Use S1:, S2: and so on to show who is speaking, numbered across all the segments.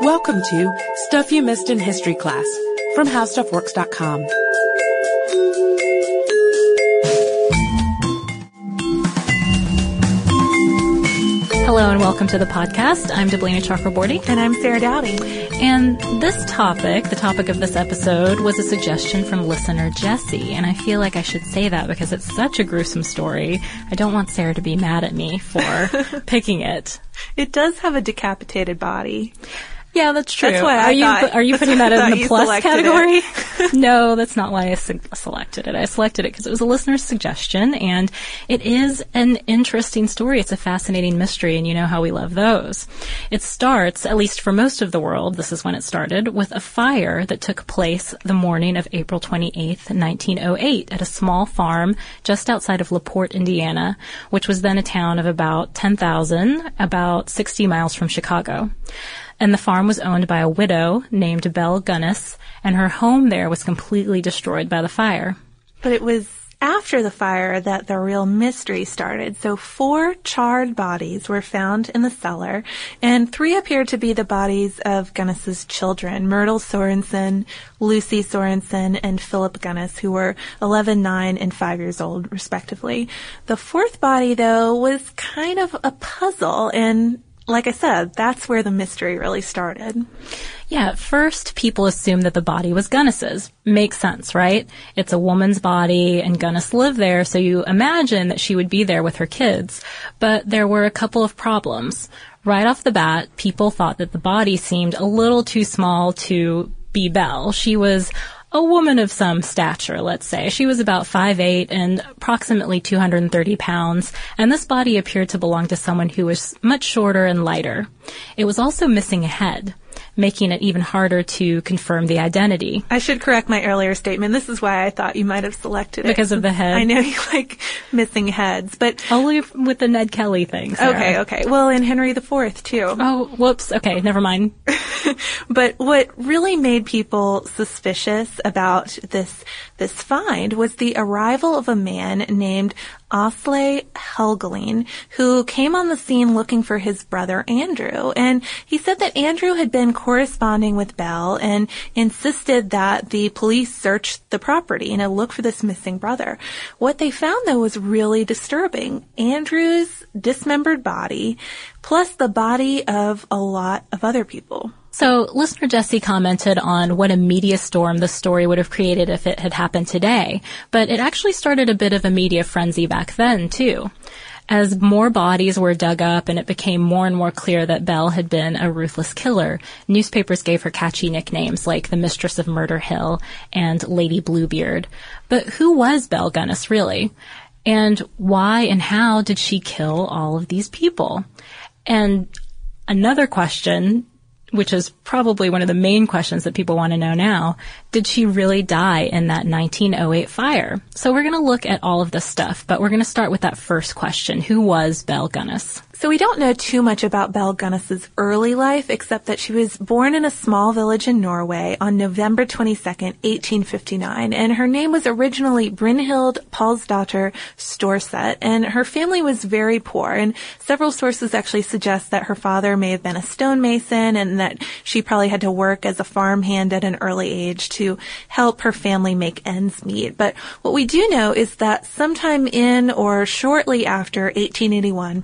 S1: Welcome to Stuff You Missed in History Class from HowStuffWorks.com.
S2: Hello and welcome to the podcast. I'm Deblina Chakraborty.
S3: And I'm Sarah Dowdy.
S2: And this topic, the topic of this episode, was a suggestion from listener Jesse. And I feel like I should say that because it's such a gruesome story. I don't want Sarah to be mad at me for picking it.
S3: It does have a decapitated body.
S2: Yeah, that's true.
S3: That's why I
S2: are you
S3: thought-
S2: are you putting that in the plus category? no, that's not why I se- selected it. I selected it because it was a listener's suggestion, and it is an interesting story. It's a fascinating mystery, and you know how we love those. It starts, at least for most of the world, this is when it started, with a fire that took place the morning of April 28th, 1908, at a small farm just outside of LaPorte, Indiana, which was then a town of about 10,000, about 60 miles from Chicago and the farm was owned by a widow named Belle Gunness, and her home there was completely destroyed by the fire.
S3: But it was after the fire that the real mystery started. So four charred bodies were found in the cellar, and three appeared to be the bodies of Gunness's children, Myrtle Sorensen, Lucy Sorensen, and Philip Gunness, who were 11, 9, and 5 years old, respectively. The fourth body, though, was kind of a puzzle, and like I said, that's where the mystery really started.
S2: Yeah, at first people assumed that the body was Gunness's. Makes sense, right? It's a woman's body and Gunness lived there, so you imagine that she would be there with her kids. But there were a couple of problems. Right off the bat, people thought that the body seemed a little too small to be Belle. She was a woman of some stature, let's say. She was about 5'8 and approximately 230 pounds, and this body appeared to belong to someone who was much shorter and lighter. It was also missing a head, making it even harder to confirm the identity.
S3: I should correct my earlier statement. This is why I thought you might have selected it.
S2: Because of the head?
S3: I know you like missing heads, but
S2: Only with the Ned Kelly thing. Sarah.
S3: okay, okay. Well, in Henry IV too.
S2: Oh, whoops. Okay, never mind.
S3: But what really made people suspicious about this this find was the arrival of a man named Asley Helgelien, who came on the scene looking for his brother Andrew. And he said that Andrew had been corresponding with Belle and insisted that the police search the property and look for this missing brother. What they found though was really disturbing. Andrew's dismembered body, plus the body of a lot of other people.
S2: So, listener Jesse commented on what a media storm the story would have created if it had happened today, but it actually started a bit of a media frenzy back then, too. As more bodies were dug up and it became more and more clear that Belle had been a ruthless killer, newspapers gave her catchy nicknames like the Mistress of Murder Hill and Lady Bluebeard. But who was Belle Gunness, really? And why and how did she kill all of these people? And another question which is probably one of the main questions that people want to know now. Did she really die in that 1908 fire? So we're going to look at all of this stuff, but we're going to start with that first question. Who was Belle Gunness?
S3: So we don't know too much about Belle Gunness's early life, except that she was born in a small village in Norway on November 22, 1859, and her name was originally Brynhild Paulsdatter Storset, and her family was very poor, and several sources actually suggest that her father may have been a stonemason and that she probably had to work as a farmhand at an early age to help her family make ends meet. But what we do know is that sometime in or shortly after 1881,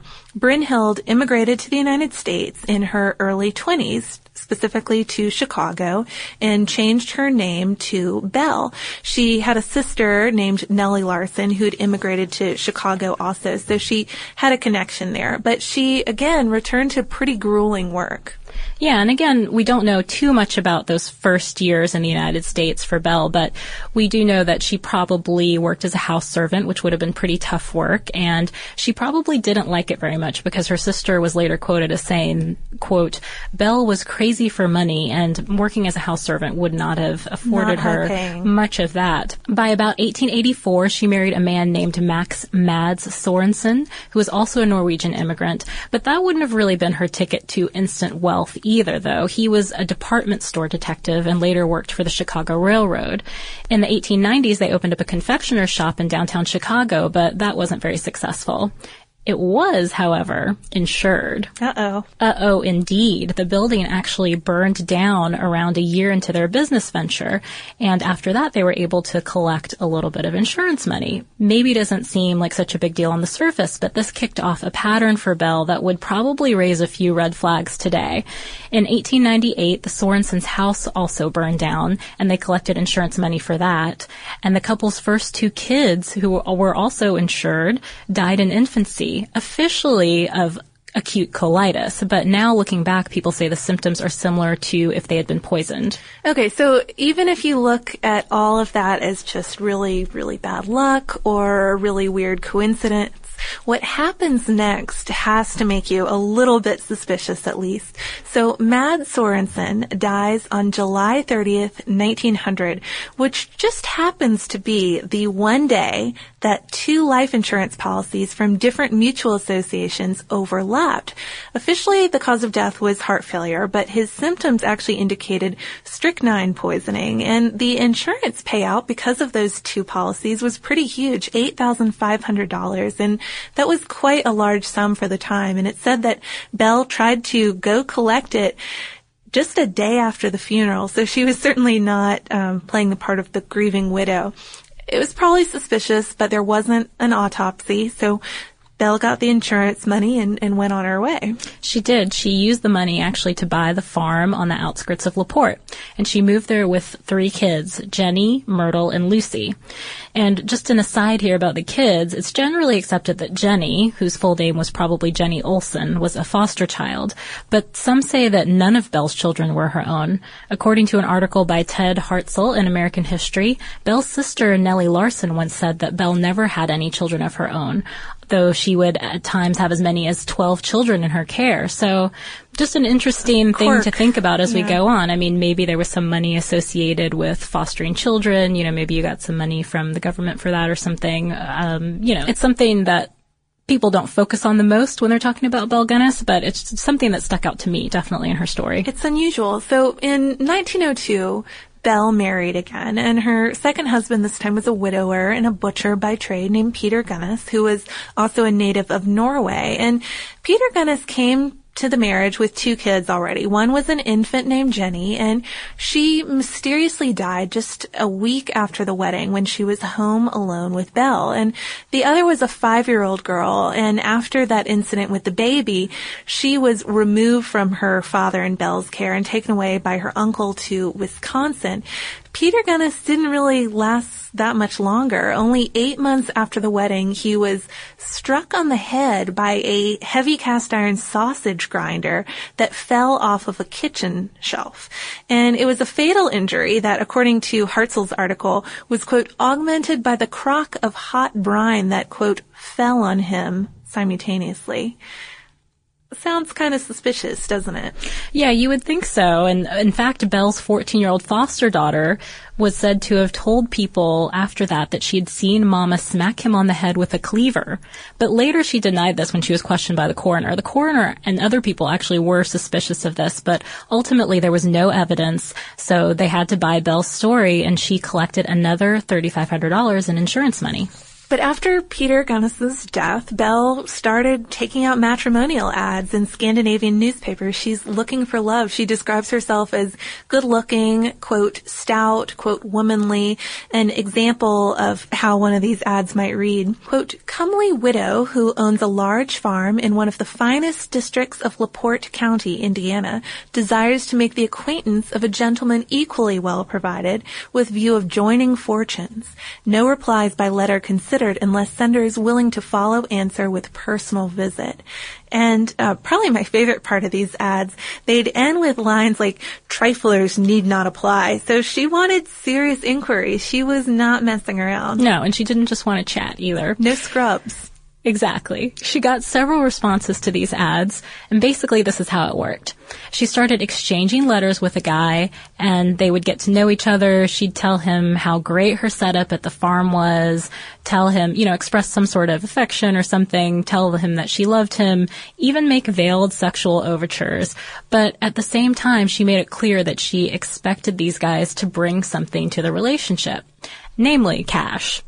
S3: Brynhild immigrated to the United States in her early 20s, specifically to Chicago, and changed her name to Belle. She had a sister named Nellie Larson who had immigrated to Chicago also, so she had a connection there. But she, again, returned to pretty grueling work.
S2: Yeah, and again, we don't know too much about those first years in the United States for Belle, but we do know that she probably worked as a house servant, which would have been pretty tough work, and she probably didn't like it very much because her sister was later quoted as saying, quote, Belle was crazy for money and working as a house servant would not have afforded
S3: Not
S2: her
S3: helping.
S2: much of that. By about 1884, she married a man named Max Mads Sorensen, who was also a Norwegian immigrant, but that wouldn't have really been her ticket to instant wealth either, though. He was a department store detective and later worked for the Chicago Railroad. In the 1890s, they opened up a confectioner's shop in downtown Chicago, but that wasn't very successful. It was, however, insured.
S3: Uh-oh.
S2: Uh-oh, indeed. The building actually burned down around a year into their business venture, and after that they were able to collect a little bit of insurance money. Maybe doesn't seem like such a big deal on the surface, but this kicked off a pattern for Belle that would probably raise a few red flags today. In 1898, the Sorensens' house also burned down, and they collected insurance money for that. And the couple's first two kids, who were also insured, died in infancy officially of acute colitis, but now looking back, people say the symptoms are similar to if they had been poisoned.
S3: Okay, so even if you look at all of that as just really, really bad luck or a really weird coincidence, what happens next has to make you a little bit suspicious at least. So Mad Sorensen dies on July 30th, 1900, which just happens to be the one day that two life insurance policies from different mutual associations overlapped. Officially, the cause of death was heart failure, but his symptoms actually indicated strychnine poisoning, and the insurance payout because of those two policies was pretty huge, $8,500, and that was quite a large sum for the time, and it said that Belle tried to go collect it just a day after the funeral, so she was certainly not um, playing the part of the grieving widow. It was probably suspicious, but there wasn't an autopsy, so Belle got the insurance money and, and went on her way.
S2: She did. She used the money actually to buy the farm on the outskirts of LaPorte. And she moved there with three kids, Jenny, Myrtle, and Lucy. And just an aside here about the kids, it's generally accepted that Jenny, whose full name was probably Jenny Olson, was a foster child. But some say that none of Belle's children were her own. According to an article by Ted Hartzell in American History, Belle's sister Nellie Larson once said that Belle never had any children of her own though she would at times have as many as 12 children in her care. So just an interesting thing to think about as yeah. we go on. I mean, maybe there was some money associated with fostering children. You know, maybe you got some money from the government for that or something. Um, you know, it's something that people don't focus on the most when they're talking about Belle Gunness, but it's something that stuck out to me definitely in her story.
S3: It's unusual. So in 1902, Belle married again, and her second husband this time was a widower and a butcher by trade named Peter Gunness, who was also a native of Norway. And Peter Gunness came to the marriage with two kids already. One was an infant named Jenny, and she mysteriously died just a week after the wedding when she was home alone with Belle. And the other was a five-year-old girl, and after that incident with the baby, she was removed from her father and Belle's care and taken away by her uncle to Wisconsin. Peter Gunness didn't really last that much longer. Only eight months after the wedding, he was struck on the head by a heavy cast iron sausage grinder that fell off of a kitchen shelf. And it was a fatal injury that, according to Hartzell's article, was, quote, augmented by the crock of hot brine that, quote, fell on him simultaneously sounds kind of suspicious, doesn't it?
S2: Yeah, you would think so. And in fact, Belle's 14 year old foster daughter was said to have told people after that that she had seen Mama smack him on the head with a cleaver. But later she denied this when she was questioned by the coroner. The coroner and other people actually were suspicious of this, but ultimately there was no evidence, so they had to buy Belle's story and she collected another $3,500 in insurance money.
S3: But after Peter Gunness's death, Belle started taking out matrimonial ads in Scandinavian newspapers. She's looking for love. She describes herself as good looking, quote, stout, quote, womanly, an example of how one of these ads might read, quote, comely widow who owns a large farm in one of the finest districts of LaPorte County, Indiana, desires to make the acquaintance of a gentleman equally well provided with view of joining fortunes. No replies by letter considered considered unless sender is willing to follow answer with personal visit. And uh, probably my favorite part of these ads, they'd end with lines like, triflers need not apply. So she wanted serious inquiry. She was not messing around.
S2: No, and she didn't just want to chat either.
S3: No scrubs.
S2: Exactly. She got several responses to these ads, and basically this is how it worked. She started exchanging letters with a guy, and they would get to know each other. She'd tell him how great her setup at the farm was, tell him, you know, express some sort of affection or something, tell him that she loved him, even make veiled sexual overtures. But at the same time, she made it clear that she expected these guys to bring something to the relationship, namely cash.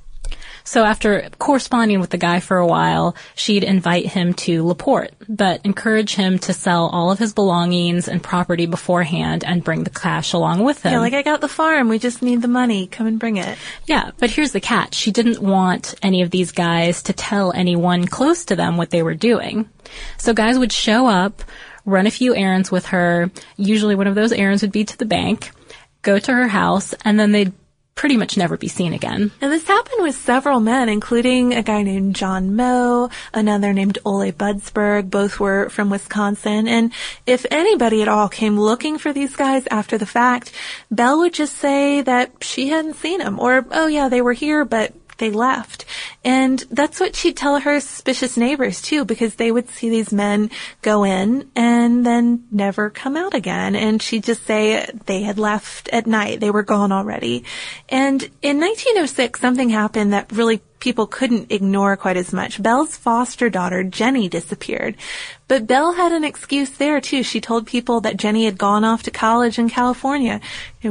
S2: So after corresponding with the guy for a while, she'd invite him to LaPorte, but encourage him to sell all of his belongings and property beforehand and bring the cash along with him.
S3: Yeah, like I got the farm. We just need the money. Come and bring it.
S2: Yeah, but here's the catch. She didn't want any of these guys to tell anyone close to them what they were doing. So guys would show up, run a few errands with her. Usually one of those errands would be to the bank, go to her house, and then they'd pretty much never be seen again.
S3: And this happened with several men, including a guy named John Moe, another named Ole Budsberg. Both were from Wisconsin. And if anybody at all came looking for these guys after the fact, Belle would just say that she hadn't seen them or, oh yeah, they were here, but they left. And that's what she'd tell her suspicious neighbors too, because they would see these men go in and then never come out again. And she'd just say they had left at night. They were gone already. And in 1906, something happened that really people couldn't ignore quite as much. Belle's foster daughter, Jenny, disappeared. But Belle had an excuse there too. She told people that Jenny had gone off to college in California,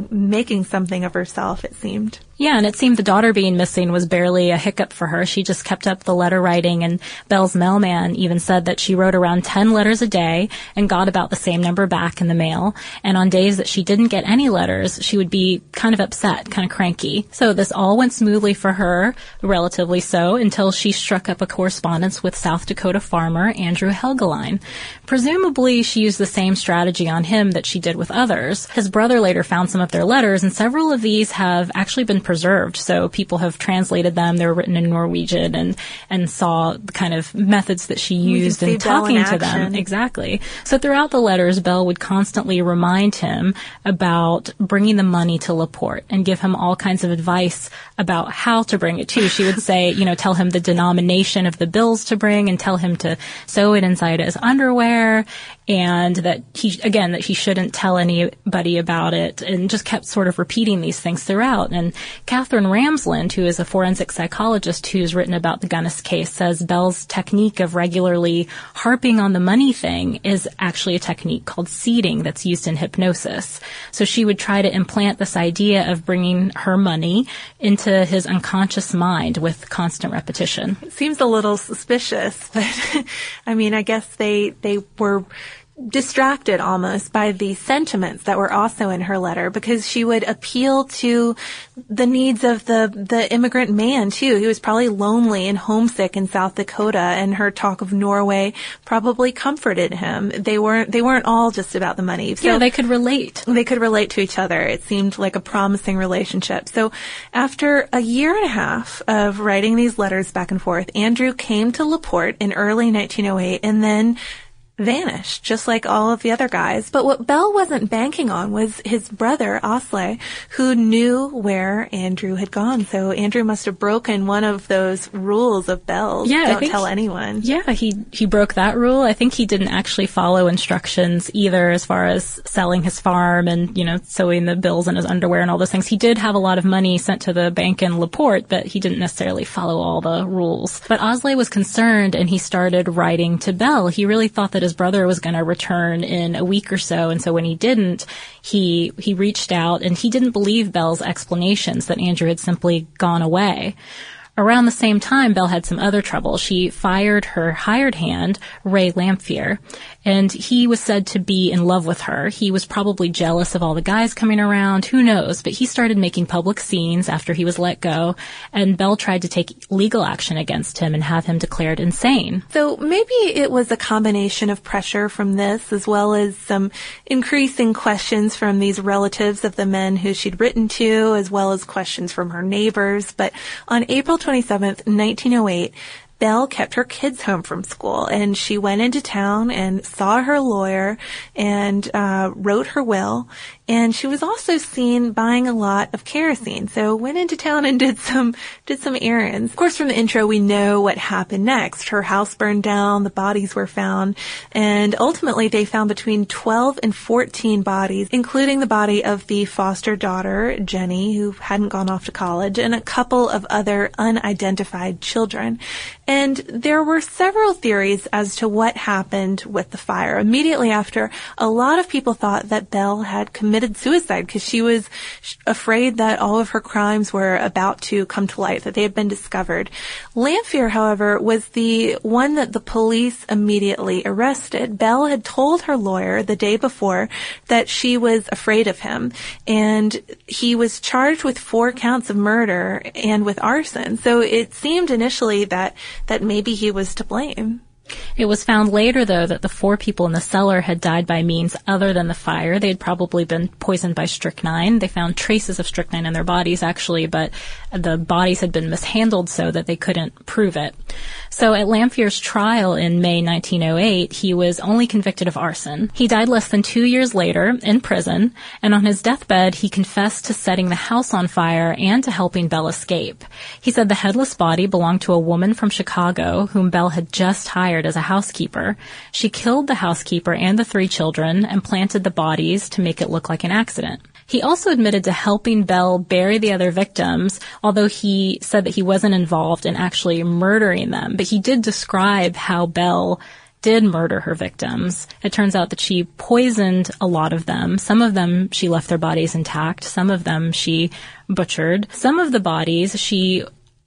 S3: making something of herself, it seemed.
S2: Yeah, and it seemed the daughter being missing was barely a hiccup for her. She just kept up the letter writing and Belle's mailman even said that she wrote around 10 letters a day and got about the same number back in the mail. And on days that she didn't get any letters, she would be kind of upset, kind of cranky. So this all went smoothly for her, relatively so, until she struck up a correspondence with South Dakota farmer Andrew Helgelien. Presumably she used the same strategy on him that she did with others. His brother later found some of their letters and several of these have actually been preserved. So people have translated them. They were written in Norwegian and, and saw the kind of methods that she used in talking in to them. Exactly. So throughout the letters, Belle would constantly remind him about bringing the money to LaPorte and give him all kinds of advice about how to bring it to. She would say, you know, tell him the denomination of the bills to bring and tell him to sew it inside his underwear and that he, again, that he shouldn't tell anybody about it and just kept sort of repeating these things throughout. And Katherine Ramsland, who is a forensic psychologist who's written about the Gunness case, says Belle's technique of regularly harping on the money thing is actually a technique called seeding that's used in hypnosis. So she would try to implant this idea of bringing her money into his unconscious mind with constant repetition.
S3: It seems a little suspicious, but I mean, I guess they, they were distracted almost by the sentiments that were also in her letter because she would appeal to the needs of the the immigrant man too. He was probably lonely and homesick in South Dakota and her talk of Norway probably comforted him. They weren't they weren't all just about the money.
S2: So yeah, they could relate.
S3: They could relate to each other. It seemed like a promising relationship. So after a year and a half of writing these letters back and forth, Andrew came to LaPorte in early 1908 and then vanished, just like all of the other guys. But what Belle wasn't banking on was his brother, Osley, who knew where Andrew had gone. So Andrew must have broken one of those rules of Belle's. Yeah, Don't tell anyone.
S2: Yeah, he, he broke that rule. I think he didn't actually follow instructions either as far as selling his farm and, you know, sewing the bills in his underwear and all those things. He did have a lot of money sent to the bank in LaPorte, but he didn't necessarily follow all the rules. But Osley was concerned and he started writing to Belle. He really thought that his his brother was going to return in a week or so. And so when he didn't, he, he reached out and he didn't believe Belle's explanations that Andrew had simply gone away. Around the same time, Belle had some other trouble. She fired her hired hand, Ray Lamphere, and he was said to be in love with her. He was probably jealous of all the guys coming around, who knows, but he started making public scenes after he was let go, and Belle tried to take legal action against him and have him declared insane.
S3: So maybe it was a combination of pressure from this as well as some increasing questions from these relatives of the men who she'd written to, as well as questions from her neighbors. But on April 27th, 1908, Belle kept her kids home from school and she went into town and saw her lawyer and uh, wrote her will and she was also seen buying a lot of kerosene. So went into town and did some did some errands. Of course, from the intro, we know what happened next. Her house burned down, the bodies were found, and ultimately they found between 12 and 14 bodies, including the body of the foster daughter Jenny, who hadn't gone off to college, and a couple of other unidentified children. And there were several theories as to what happened with the fire. Immediately after, a lot of people thought that Belle had committed suicide because she was afraid that all of her crimes were about to come to light, that they had been discovered. Lamphere, however, was the one that the police immediately arrested. Belle had told her lawyer the day before that she was afraid of him and he was charged with four counts of murder and with arson. So it seemed initially that, that maybe he was to blame.
S2: It was found later, though, that the four people in the cellar had died by means other than the fire. They had probably been poisoned by strychnine. They found traces of strychnine in their bodies, actually, but the bodies had been mishandled so that they couldn't prove it. So at Lamphere's trial in May 1908, he was only convicted of arson. He died less than two years later in prison, and on his deathbed, he confessed to setting the house on fire and to helping Belle escape. He said the headless body belonged to a woman from Chicago whom Belle had just hired as a housekeeper. She killed the housekeeper and the three children and planted the bodies to make it look like an accident. He also admitted to helping Belle bury the other victims, although he said that he wasn't involved in actually murdering them. But he did describe how Belle did murder her victims. It turns out that she poisoned a lot of them. Some of them she left their bodies intact. Some of them she butchered. Some of the bodies she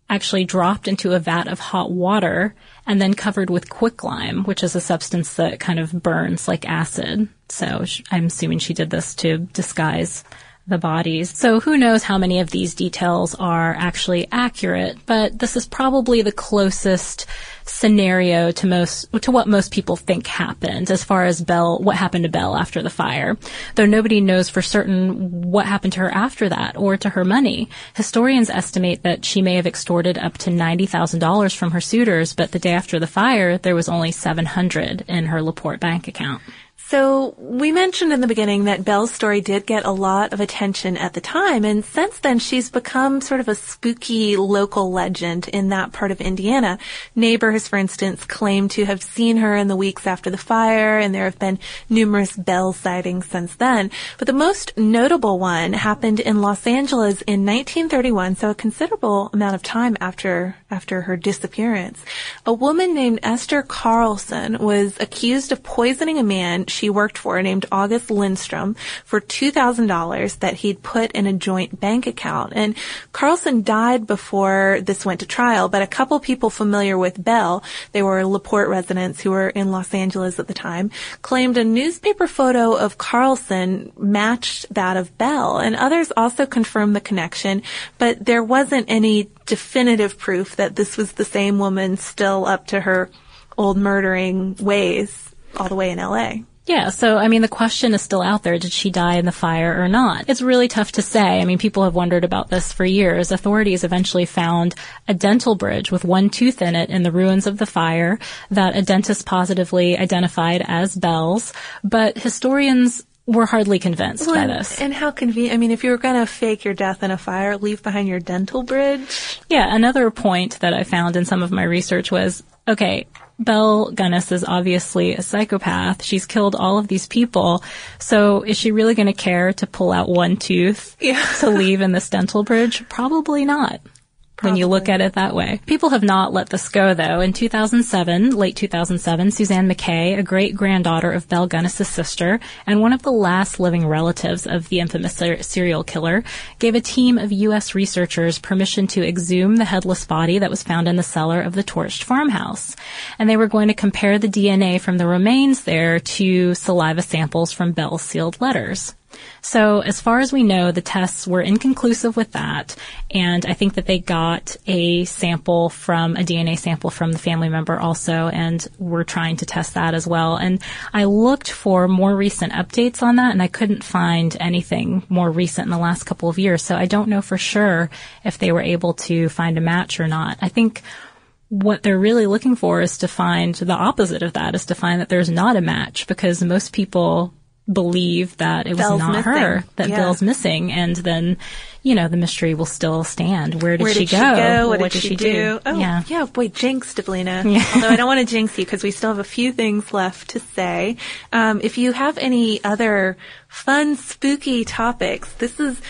S2: actually dropped into a vat of hot water and then covered with quicklime, which is a substance that kind of burns like acid. So I'm assuming she did this to disguise the bodies. So who knows how many of these details are actually accurate, but this is probably the closest scenario to most to what most people think happened as far as Belle what happened to Belle after the fire. Though nobody knows for certain what happened to her after that or to her money. Historians estimate that she may have extorted up to $90,000 from her suitors, but the day after the fire there was only 700 in her Laporte bank account.
S3: So we mentioned in the beginning that Belle's story did get a lot of attention at the time, and since then she's become sort of a spooky local legend in that part of Indiana. Neighbors, for instance, claim to have seen her in the weeks after the fire, and there have been numerous Belle sightings since then. But the most notable one happened in Los Angeles in 1931, so a considerable amount of time after after her disappearance. A woman named Esther Carlson was accused of poisoning a man she worked for named August Lindstrom for $2,000 that he'd put in a joint bank account. And Carlson died before this went to trial, but a couple people familiar with Belle, they were LaPorte residents who were in Los Angeles at the time, claimed a newspaper photo of Carlson matched that of Belle. And others also confirmed the connection, but there wasn't any definitive proof that this was the same woman still up to her old murdering ways all the way in LA.
S2: Yeah, so I mean the question is still out there. Did she die in the fire or not? It's really tough to say. I mean people have wondered about this for years. Authorities eventually found a dental bridge with one tooth in it in the ruins of the fire that a dentist positively identified as Belle's, but historians were hardly convinced well, by this.
S3: And how convenient. I mean, if you were going to fake your death in a fire, leave behind your dental bridge.
S2: Yeah, another point that I found in some of my research was, okay, Belle Gunness is obviously a psychopath. She's killed all of these people. So is she really going to care to pull out one tooth yeah. to leave in this dental bridge? Probably not. Probably. when you look at it that way. People have not let this go though. In 2007, late 2007, Suzanne McKay, a great granddaughter of Belle Gunness' sister and one of the last living relatives of the infamous ser- serial killer, gave a team of U.S. researchers permission to exhume the headless body that was found in the cellar of the torched farmhouse. And they were going to compare the DNA from the remains there to saliva samples from Belle's sealed letters. So as far as we know, the tests were inconclusive with that. And I think that they got a sample from a DNA sample from the family member also. And we're trying to test that as well. And I looked for more recent updates on that and I couldn't find anything more recent in the last couple of years. So I don't know for sure if they were able to find a match or not. I think what they're really looking for is to find the opposite of that, is to find that there's not a match because most people believe that it was
S3: Belle's
S2: not
S3: missing.
S2: her, that
S3: yeah.
S2: Belle's missing, and then, you know, the mystery will still stand. Where did,
S3: Where
S2: she, go?
S3: she go? What,
S2: what
S3: did,
S2: did,
S3: she,
S2: do?
S3: do? Oh,
S2: yeah.
S3: yeah, boy, jinx, Deblina.
S2: Yeah.
S3: Although I don't want to jinx you because we still have a few things left to say. Um, if you have any other fun, spooky topics, this is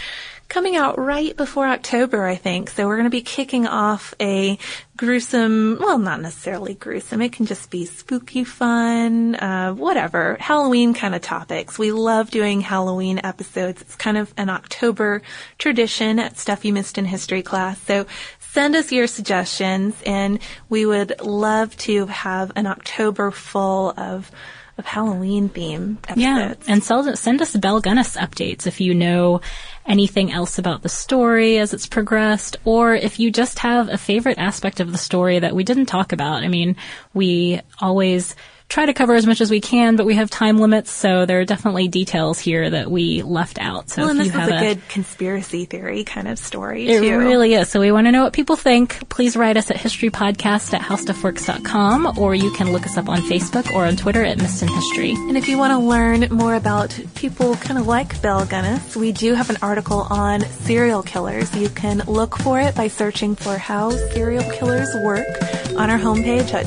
S3: coming out right before October, I think. So we're going to be kicking off a gruesome, well, not necessarily gruesome. It can just be spooky fun, uh, whatever, Halloween kind of topics. We love doing Halloween episodes. It's kind of an October tradition at Stuff You Missed in History class. So send us your suggestions and we would love to have an October full of of Halloween theme episodes.
S2: Yeah, and send, send us Belle Gunness updates if you know anything else about the story as it's progressed, or if you just have a favorite aspect of the story that we didn't talk about. I mean, we always try to cover as much as we can, but we have time limits, so there are definitely details here that we left out. So
S3: well, and
S2: if
S3: this
S2: you
S3: is
S2: have
S3: a, good conspiracy theory kind of story
S2: it
S3: too.
S2: really is. So we want to know what people think. Please write us at historypodcast at howstuffworks.com, or you can look us up on Facebook or on Twitter at Missed in History.
S3: And if you want to learn more about people kind of like Belle Gunness, we do have an article on serial killers. You can look for it by searching for how serial killers work on our homepage at